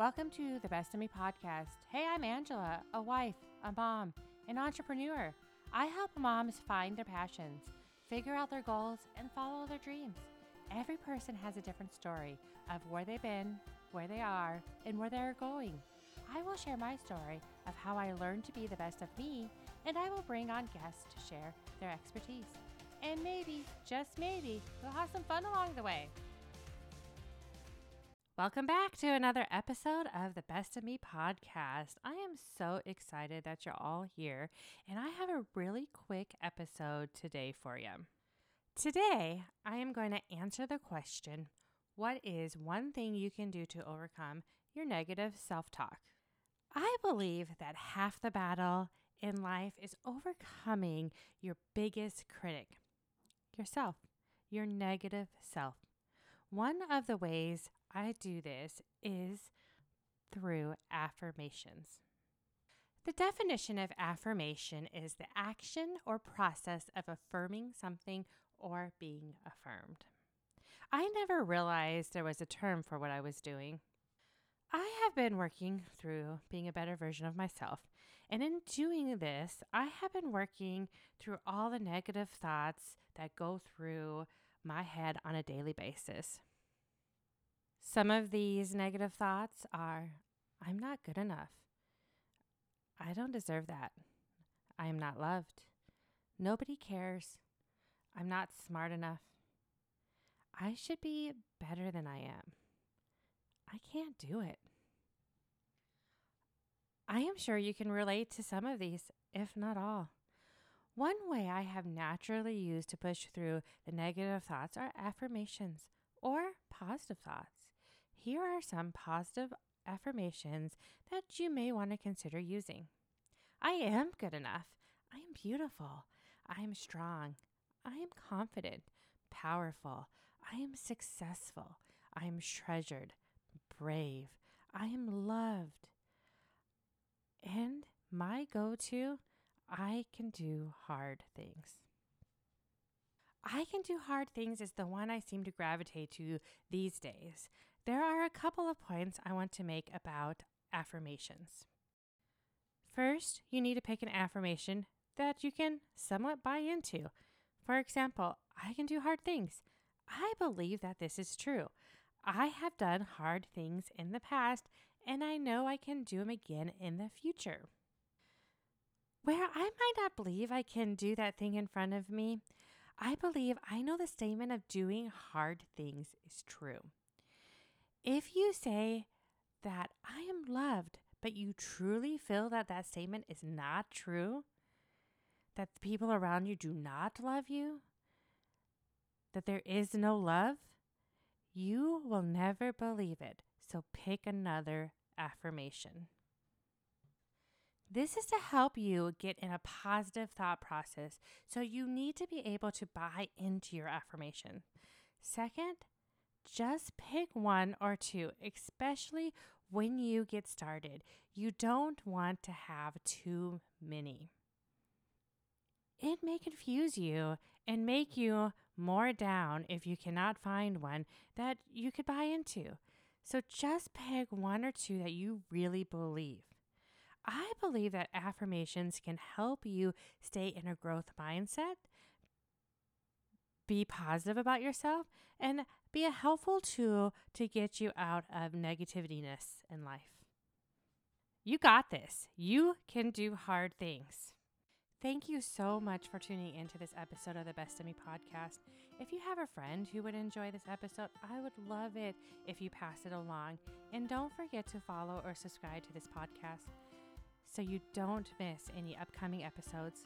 Welcome to the Best of Me podcast. Hey, I'm Angela, a wife, a mom, an entrepreneur. I help moms find their passions, figure out their goals, and follow their dreams. Every person has a different story of where they've been, where they are, and where they're going. I will share my story of how I learned to be the best of me, and I will bring on guests to share their expertise. And maybe, just maybe, we'll have some fun along the way. Welcome back to another episode of the Best of Me podcast. I am so excited that you're all here, and I have a really quick episode today for you. Today, I am going to answer the question What is one thing you can do to overcome your negative self talk? I believe that half the battle in life is overcoming your biggest critic, yourself, your negative self. One of the ways I do this is through affirmations. The definition of affirmation is the action or process of affirming something or being affirmed. I never realized there was a term for what I was doing. I have been working through being a better version of myself. And in doing this, I have been working through all the negative thoughts that go through my head on a daily basis. Some of these negative thoughts are I'm not good enough. I don't deserve that. I am not loved. Nobody cares. I'm not smart enough. I should be better than I am. I can't do it. I am sure you can relate to some of these, if not all. One way I have naturally used to push through the negative thoughts are affirmations or positive thoughts. Here are some positive affirmations that you may want to consider using. I am good enough. I am beautiful. I am strong. I am confident, powerful. I am successful. I am treasured, brave. I am loved. And my go to, I can do hard things. I can do hard things is the one I seem to gravitate to these days. There are a couple of points I want to make about affirmations. First, you need to pick an affirmation that you can somewhat buy into. For example, I can do hard things. I believe that this is true. I have done hard things in the past, and I know I can do them again in the future. Where I might not believe I can do that thing in front of me, I believe I know the statement of doing hard things is true. If you say that I am loved, but you truly feel that that statement is not true, that the people around you do not love you, that there is no love, you will never believe it. So pick another affirmation. This is to help you get in a positive thought process. So you need to be able to buy into your affirmation. Second, just pick one or two, especially when you get started. You don't want to have too many. It may confuse you and make you more down if you cannot find one that you could buy into. So just pick one or two that you really believe. I believe that affirmations can help you stay in a growth mindset, be positive about yourself, and be a helpful tool to get you out of negativityness in life. You got this. You can do hard things. Thank you so much for tuning into this episode of the Best of Me podcast. If you have a friend who would enjoy this episode, I would love it if you pass it along. And don't forget to follow or subscribe to this podcast so you don't miss any upcoming episodes.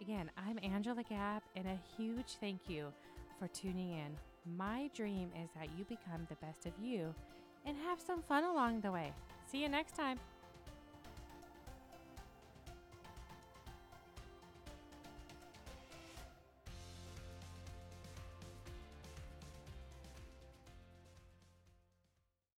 Again, I'm Angela Gapp, and a huge thank you for tuning in. My dream is that you become the best of you and have some fun along the way. See you next time.